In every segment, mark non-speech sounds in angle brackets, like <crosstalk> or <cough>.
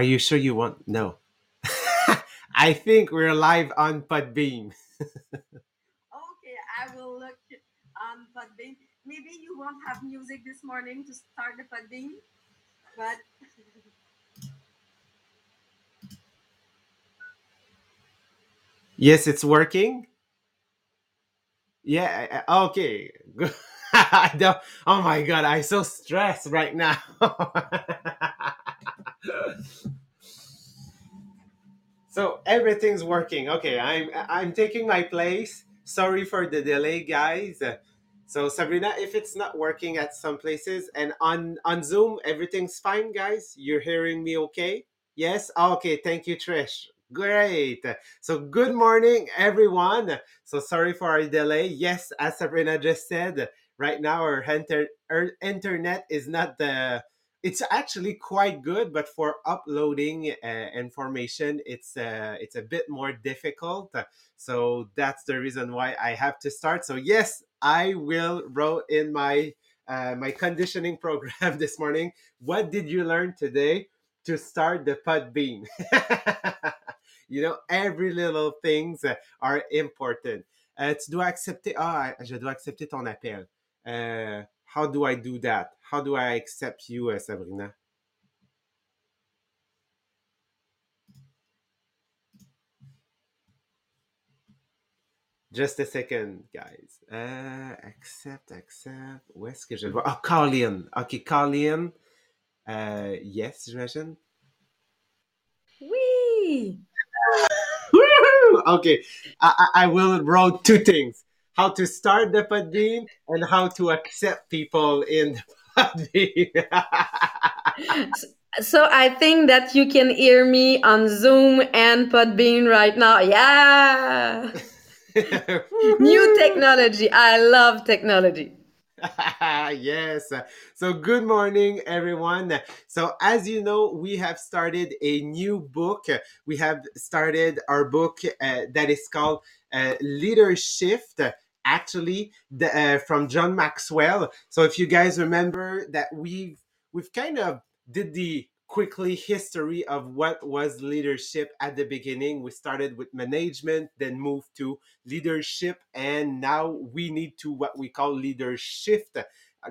Are you sure you want? No. <laughs> I think we're live on Podbean. <laughs> Okay, I will look on Podbean. Maybe you won't have music this morning to start the Podbean, but <laughs> Yes, it's working. Yeah. Okay. Good. I don't, oh my god, I'm so stressed right now. So everything's working. Okay, I'm I'm taking my place. Sorry for the delay, guys. So Sabrina, if it's not working at some places and on on Zoom, everything's fine, guys. You're hearing me okay? Yes. Oh, okay. Thank you, Trish. Great. So good morning, everyone. So sorry for our delay. Yes, as Sabrina just said, right now our, inter- our internet is not the. It's actually quite good, but for uploading uh, information, it's uh, it's a bit more difficult. So that's the reason why I have to start. So yes, I will wrote in my uh, my conditioning <laughs> program this morning. What did you learn today to start the Podbean? <laughs> you know, every little things are important. Euh, tu dois accepter. Ah, je dois accepter ton appel. How do I do that? How do I accept you, uh, Sabrina? Just a second, guys. Euh, accept, accept. Où est-ce que je le vois? Ah, call. OK, call in. Euh, yes, j'imagine. oui. Woohoo! Okay, I, I I will wrote two things: how to start the Podbean and how to accept people in the <laughs> Podbean. <laughs> So I think that you can hear me on Zoom and Podbean right now. Yeah. <laughs> New technology. I love technology. yes. So, good morning, everyone. So, as you know, we have started a new book. We have started our book uh, that is called uh, Leadershift. Actually, the, uh, from John Maxwell. So, if you guys remember that we've we've kind of did the quickly history of what was leadership at the beginning. We started with management, then moved to leadership, and now we need to what we call leadership, uh,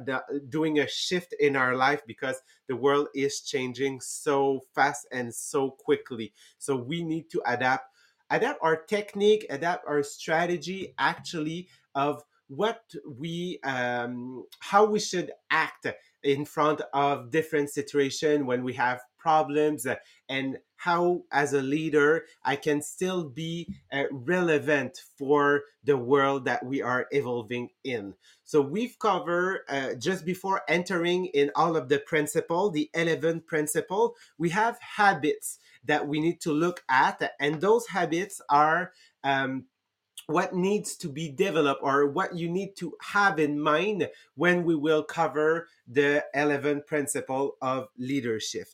the, doing a shift in our life because the world is changing so fast and so quickly. So we need to adapt, adapt our technique, adapt our strategy actually of what we um, how we should act in front of different situation when we have problems uh, and how as a leader i can still be uh, relevant for the world that we are evolving in. So we've covered uh, just before entering in all of the principle the 11 principle we have habits that we need to look at and those habits are um, what needs to be developed or what you need to have in mind when we will cover the 11 principle of leadership.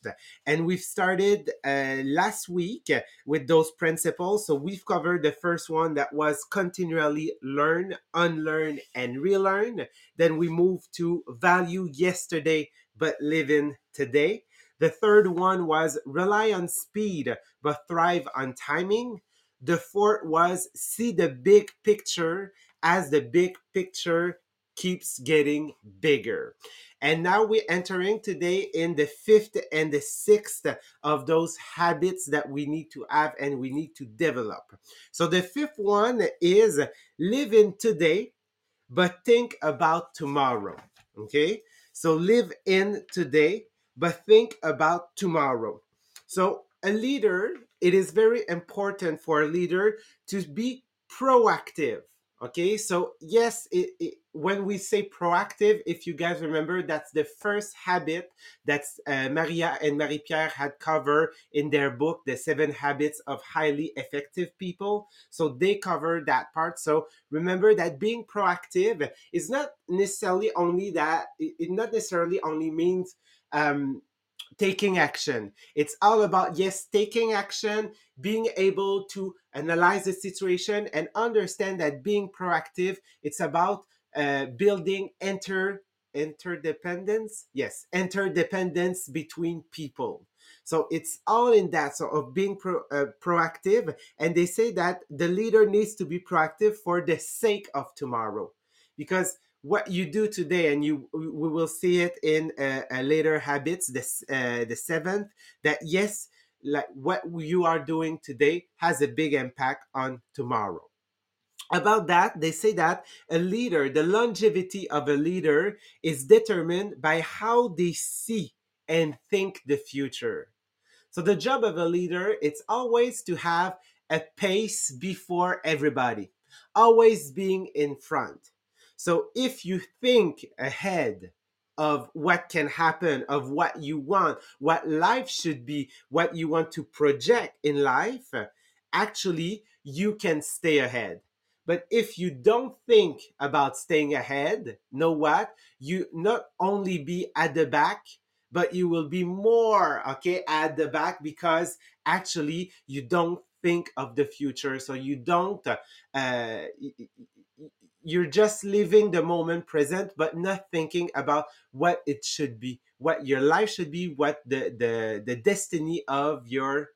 And we've started uh, last week with those principles. So we've covered the first one that was continually learn unlearn and relearn. Then we moved to value yesterday but live in today the third one was rely on speed but thrive on timing the fourth was see the big picture as the big picture keeps getting bigger. And now we're entering today in the fifth and the sixth of those habits that we need to have and we need to develop. So the fifth one is live in today, but think about tomorrow. Okay. So live in today, but think about tomorrow. So a leader, it is very important for a leader to be proactive. Okay, so yes, it, it, when we say proactive, if you guys remember, that's the first habit that uh, Maria and Marie Pierre had covered in their book, The Seven Habits of Highly Effective People. So they cover that part. So remember that being proactive is not necessarily only that, it, it not necessarily only means um, taking action. It's all about, yes, taking action, being able to analyze the situation and understand that being proactive, it's about uh, building enter interdependence yes interdependence between people So it's all in that, so of being pro, uh, proactive. And they say that the leader needs to be proactive for the sake of tomorrow, because what you do today, and you we will see it in uh, uh, later habits, this uh, the seventh. That yes, like what you are doing today has a big impact on tomorrow about that they say that a leader the longevity of a leader is determined by how they see and think the future so the job of a leader it's always to have a pace before everybody always being in front so if you think ahead of what can happen of what you want what life should be what you want to project in life actually you can stay ahead but if you don't think about staying ahead, know what? You not only be at the back, but you will be more okay at the back because actually you don't think of the future. So you don't. Uh, you're just living the moment present, but not thinking about what it should be, what your life should be, what the the the destiny of your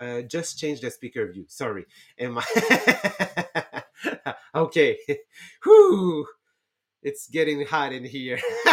uh, just change the speaker view. Sorry. Am I <laughs> okay. <laughs> Whew. It's getting hot in here. <laughs>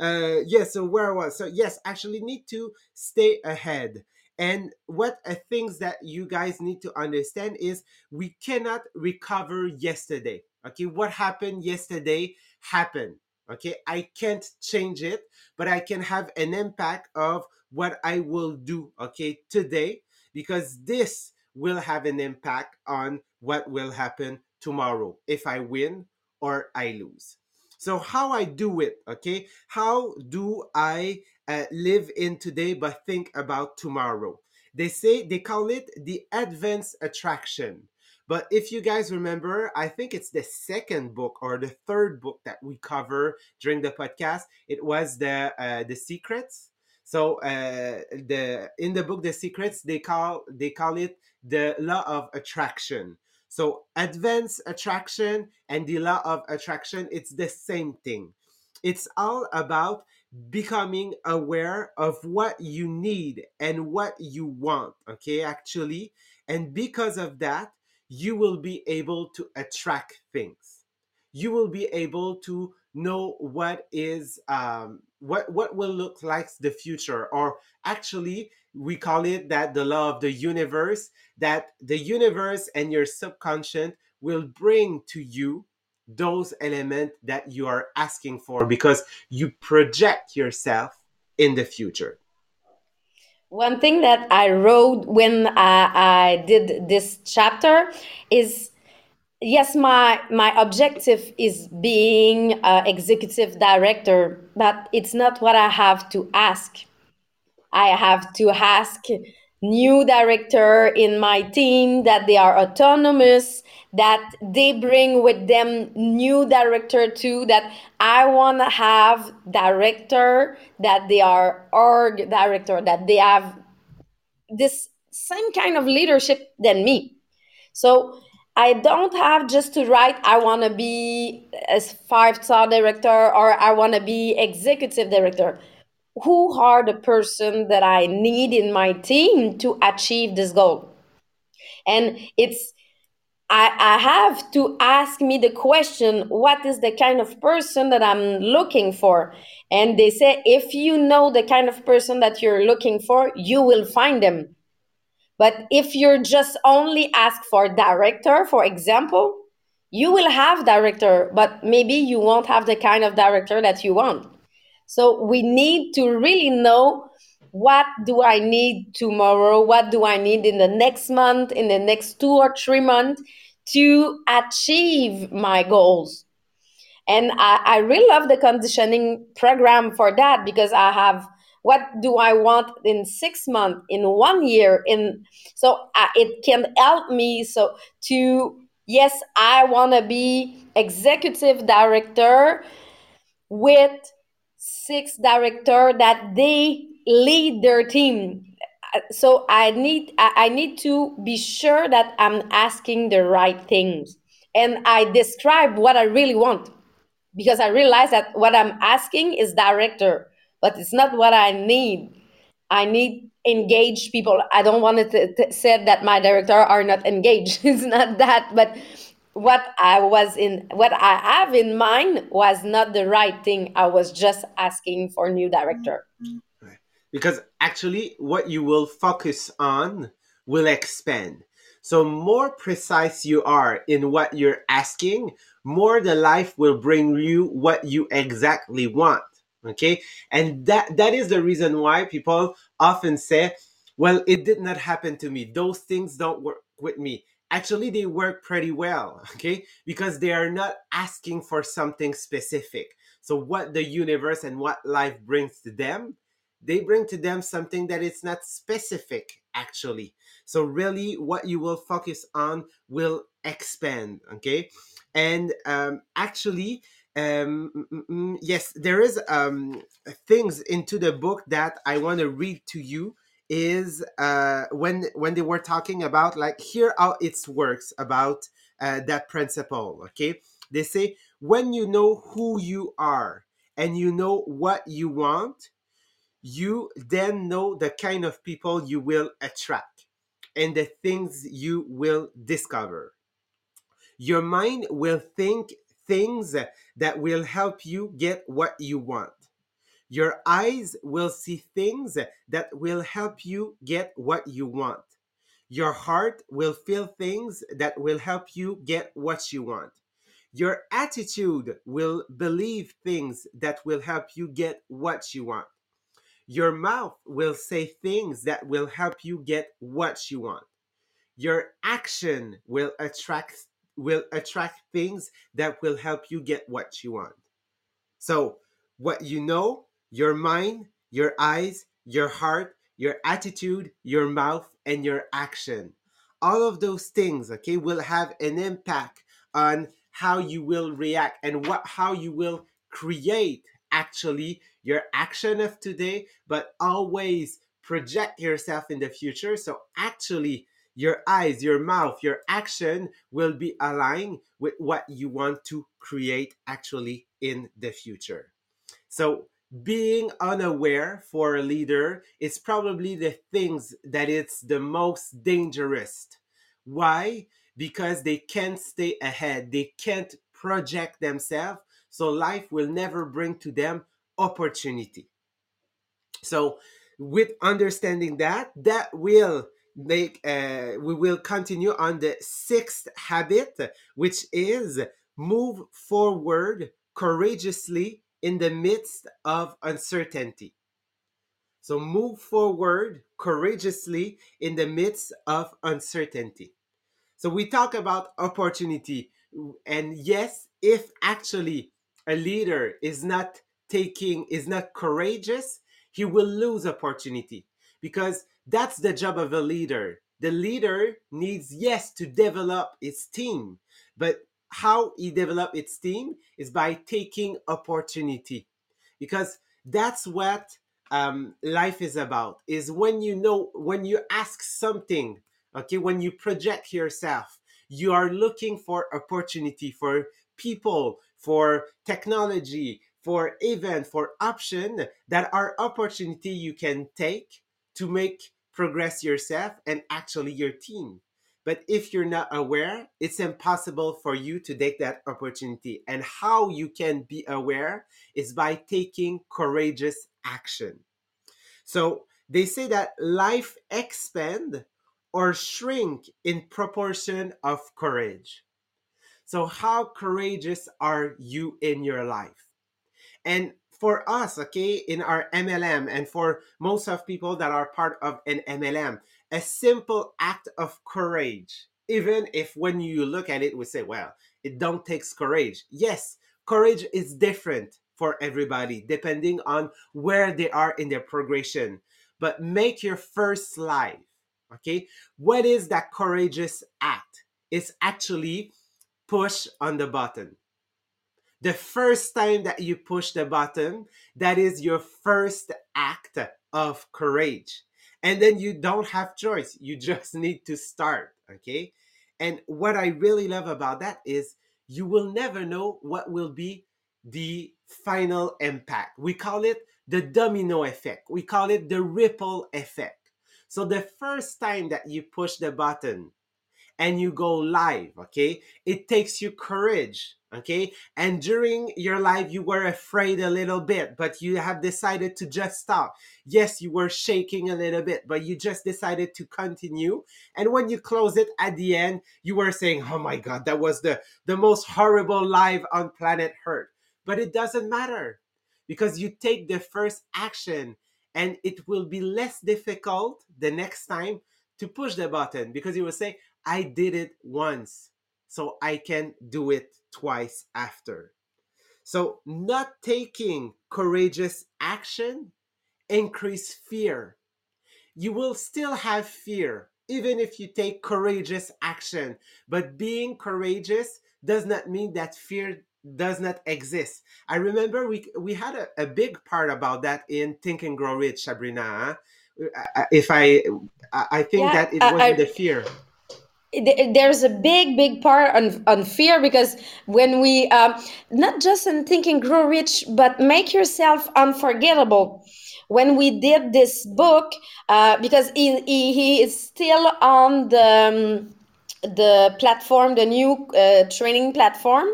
uh, yes, so where was. So yes, actually need to stay ahead. And what uh, things that you guys need to understand is we cannot recover yesterday. Okay, what happened yesterday happened. Okay, I can't change it, but I can have an impact of what I will do. Okay, today because this will have an impact on what will happen tomorrow if I win or I lose. So, how I do it, okay? How do I uh, live in today but think about tomorrow? They say they call it the advanced attraction. But if you guys remember, I think it's the second book or the third book that we cover during the podcast. It was the uh, the secrets so uh, the in the book The Secrets they call they call it the law of attraction. So advanced attraction and the law of attraction it's the same thing. It's all about becoming aware of what you need and what you want, okay? Actually, and because of that, you will be able to attract things. You will be able to know what is um, what what will look like the future or actually we call it that the law of the universe that the universe and your subconscious will bring to you those elements that you are asking for because you project yourself in the future. One thing that i wrote when i, I did this chapter is yes my my objective is being executive director but it's not what i have to ask. I have to ask new director in my team that they are autonomous that they bring with them new director too that i want to have director that they are org director that they have this same kind of leadership than me so I don't have just to write, I want to be a five star director or I want to be executive director. Who are the person that I need in my team to achieve this goal? And it's, I, I have to ask me the question what is the kind of person that I'm looking for? And they say, if you know the kind of person that you're looking for, you will find them but if you're just only ask for director, for example, you will have director, but maybe you won't have the kind of director that you want. So we need to really know what do I need tomorrow? What do I need in the next month, in the next two or three months to achieve my goals? And I, I really love the conditioning program for that because I have what do i want in six months in one year in so uh, it can help me so to yes i want to be executive director with six director that they lead their team uh, so i need i need to be sure that i'm asking the right things and i describe what i really want because I realize that what I'm asking is director, but it's not what I need. I need engaged people. I don't want to, say that my director are not engaged. <laughs> it's not that, but what I was in, what I have in mind was not the right thing. I was just asking for new director. Mm-hmm. Because actually, what you will focus on will expand. So, more precise you are in what you're asking, more the life will bring you what you exactly want. Okay. And that, that is the reason why people often say, well, it did not happen to me. Those things don't work with me. Actually, they work pretty well. <laughs> Okay. Because they are not asking for something specific. So, what the universe and what life brings to them, they bring to them something that is not specific, actually. So, really, what you will focus on will expand. Okay. And um, actually, um, mm, mm, mm, yes, there is um, things into the book that I want to read to you. Is uh, when when they were talking about like here how it works about uh, that principle. Okay, they say when you know who you are and you know what you want, you then know the kind of people you will attract and the things you will discover. Your mind will think things that will help you get what you want. Your eyes will see things that will help you get what you want. Your heart will feel things that will help you get what you want. Your attitude will believe things that will help you get what you want. Your mouth will say things that will help you get what you want. Your action will attract will attract things that will help you get what you want. So, what you know, your mind, your eyes, your heart, your attitude, your mouth, and your action. All of those things, okay, will have an impact on how you will react and what how you will create actually your action of today, but always project yourself in the future. So actually your eyes, your mouth, your action will be aligned with what you want to create actually in the future. So being unaware for a leader is probably the things that it's the most dangerous. Why? Because they can't stay ahead. They can't project themselves. So life will never bring to them opportunity. So with understanding that, that will make uh, we will continue on the sixth habit which is move forward courageously in the midst of uncertainty so move forward courageously in the midst of uncertainty so we talk about opportunity and yes if actually a leader is not taking is not courageous he will lose opportunity because that's the job of a leader. The leader needs, yes, to develop its team, but how he develop its team is by taking opportunity, because that's what um, life is about. Is when you know when you ask something, okay, when you project yourself, you are looking for opportunity for people, for technology, for event, for option that are opportunity you can take to make progress yourself and actually your team. But if you're not aware, it's impossible for you to take that opportunity. And how you can be aware is by taking courageous action. So they say that life expand or shrink in proportion of courage. So how courageous are you in your life? And for us, okay, in our MLM, and for most of people that are part of an MLM, a simple act of courage, even if when you look at it, we say, well, it don't takes courage. Yes, courage is different for everybody depending on where they are in their progression. But make your first life, okay? What is that courageous act? It's actually push on the button the first time that you push the button, that is your first act of courage. And then you don't have choice. You just <laughs> need to start. Okay. And what I really love about that is you will never know what will be the final impact. We call it the domino effect. We call it the ripple effect. So the first time that you push the button and you go live, okay, it takes you courage, okay? And during your life, you were afraid a little bit, but you have decided to just stop. Yes, you were shaking a little bit, but you just decided to continue. And when you close it at the end, you were saying, oh my God, that was the, the most horrible live on planet Earth. But it doesn't matter because you take the first action and it will be less difficult the next time to push the button because you will say, I did it once, so I can do it twice after. So, not taking courageous action increase fear. You will still have fear even if you take courageous action, but being courageous does not mean that fear does not exist. I remember we we had a, a big part about that in Think and Grow Rich, Sabrina. Uh, uh, if I I think yeah, that it wasn't I, the fear there's a big big part on, on fear because when we um, not just in Think and Grow Rich but make yourself unforgettable. When we did this book uh, because he, he, he, is still on the um, the platform the new uh, training platform.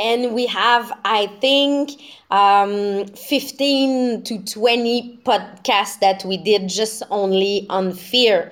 And we have i think um, 15 to 20 podcasts that we did just only on fear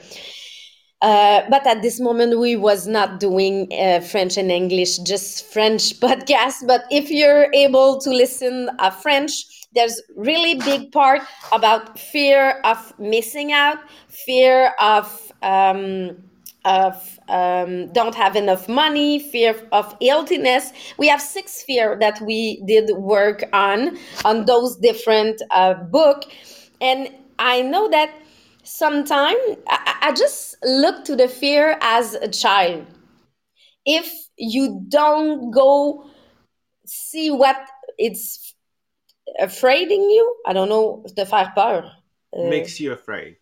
uh, but at this moment, we was not doing uh, French and English, just French <laughs> podcast. But if you're able to listen uh, French, there's really big part about fear of missing out, fear of um, of um, don't have enough money, fear of illness. We have six fear that we did work on on those different uh, book, and I know that sometimes I, I just look to the fear as a child. If you don't go see what it's afraid in you, I don't know, te faire peur. Uh, makes you afraid.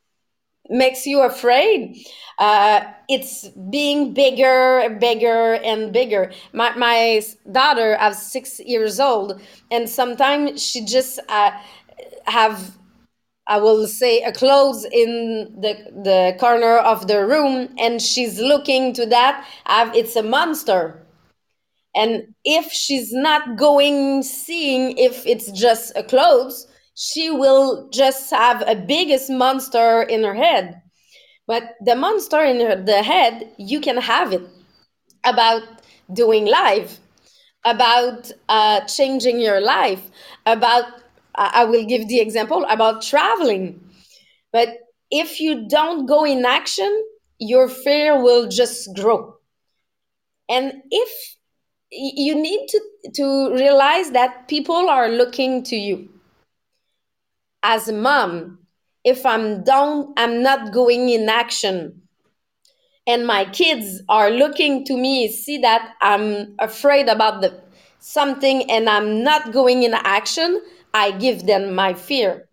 Makes you afraid. Uh, it's being bigger, bigger, and bigger. My my daughter is six years old, and sometimes she just uh, have I will say a clothes in the the corner of the room and she's looking to that. I've, it's a monster. And if she's not going seeing if it's just a clothes she will just have a biggest monster in her head. But the monster in her, the head you can have it. About doing life about uh, changing your life about I will give the example about traveling. But if you don't go in action, your fear will just grow. And if you need to, to realize that people are looking to you as a mom, if I'm down, I'm not going in action. And my kids are looking to me, see that I'm afraid about the something and I'm not going in action, I give them my fear.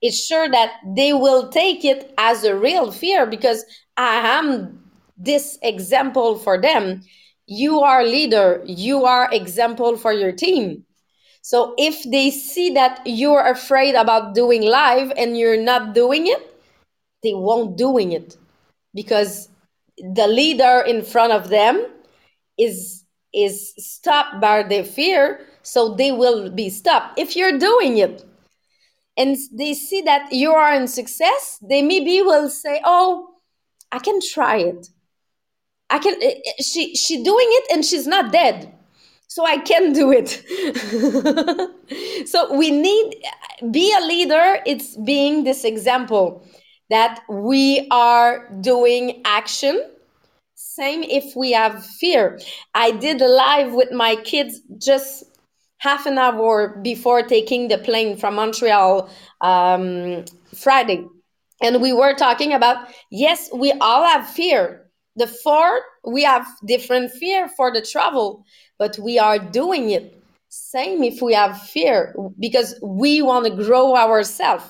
It's sure that they will take it as a real fear because I am this example for them. You are leader, you are example for your team. So if they see that you're afraid about doing live and you're not doing it, they won't doing it because the leader in front of them is is stopped by their fear so they will be stopped. If you're doing it and they see that you are in success they maybe will say oh i can try it. I can eh, eh, she she doing it and she's not dead so i can do it. <laughs> So we need be a leader. It's being this example that we are doing action same if we have fear i did a live with my kids just half an hour before taking the plane from Montreal um, Friday. And we were talking about yes, we all have fear. The four, we have different fear for the travel, but we are doing it. Same if we have fear because we want to grow ourselves.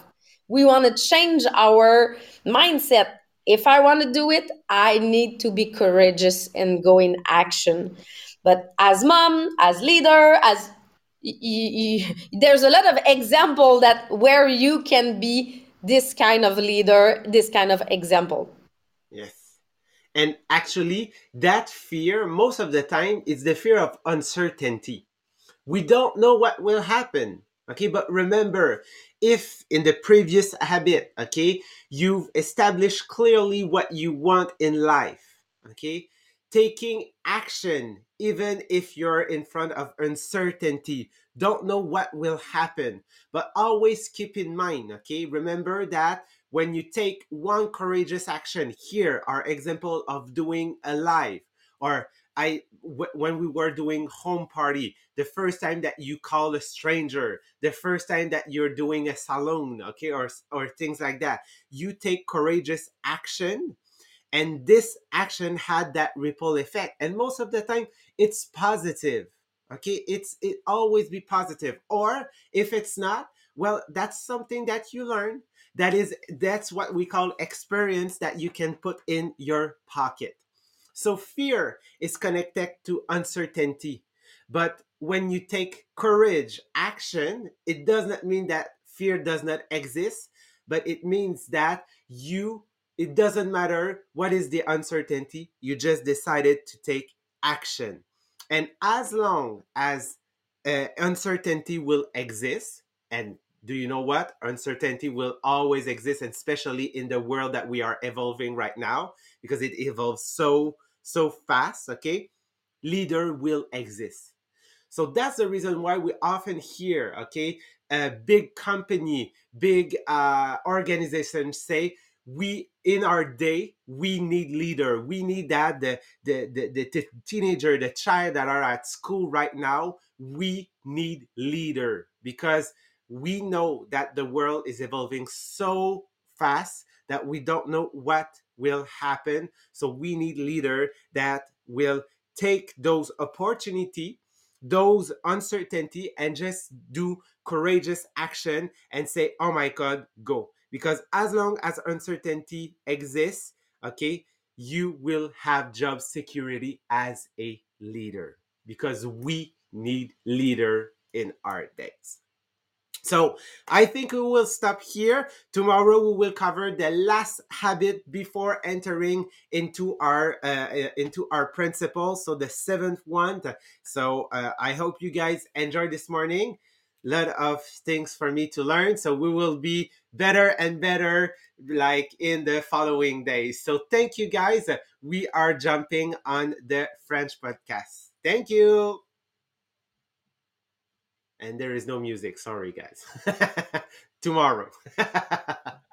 We want to change our mindset. If I want to do it, I need to be courageous and go in action. But as mom, as leader, as there's a lot of example that where you can be this kind of leader this kind of example. Yes. And actually that fear most of the time is the fear of uncertainty. We don't know what will happen okay? But remember if in the previous habit okay you've established clearly what you want in life okay? Taking action even if you're in front of uncertainty. Don't know what will happen but always keep in mind okay? Remember that when you take one courageous action here our example of doing a live or I w- when we were doing home party, the first time that you call a stranger, the first time that you're doing a salon, okay, or or things like that, you take courageous action, and this action had that ripple effect, and most of the time it's positive, okay, it's it always be positive, or if it's not, well, that's something that you learn. That is that's what we call experience that you can put in your pocket so fear is connected to uncertainty. But when you take courage, action, it does not mean that fear does not exist, but it means that you, it doesn't matter what is the uncertainty, you just decided to take action. And as long as uh, uncertainty will exist, and do you know what? Uncertainty will always exist, and especially in the world that we are evolving right now, because it evolves so, so fast, okay? Leader will exist. So that's the reason why we often hear, okay, a big company, big uh, organization say, we in our day we need leader we need that the, the the the, the teenager the child that are at school right now we need leader because we know that the world is evolving so fast that we don't know what will happen. So we need leader that will take those opportunity those uncertainty and just do courageous action and say oh my god go. Because as long as uncertainty exists okay you will have job security as a leader because we need leader in our days so I think we will stop here. Tomorrow we will cover the last habit before entering into our uh, into our principles. So the seventh one. So uh, I hope you guys enjoyed this morning. Lot of things for me to learn. So we will be better and better like in the following days. So thank you guys. We are jumping on the French podcast. Thank you and there is no music. Sorry, guys. <laughs> Tomorrow. <laughs>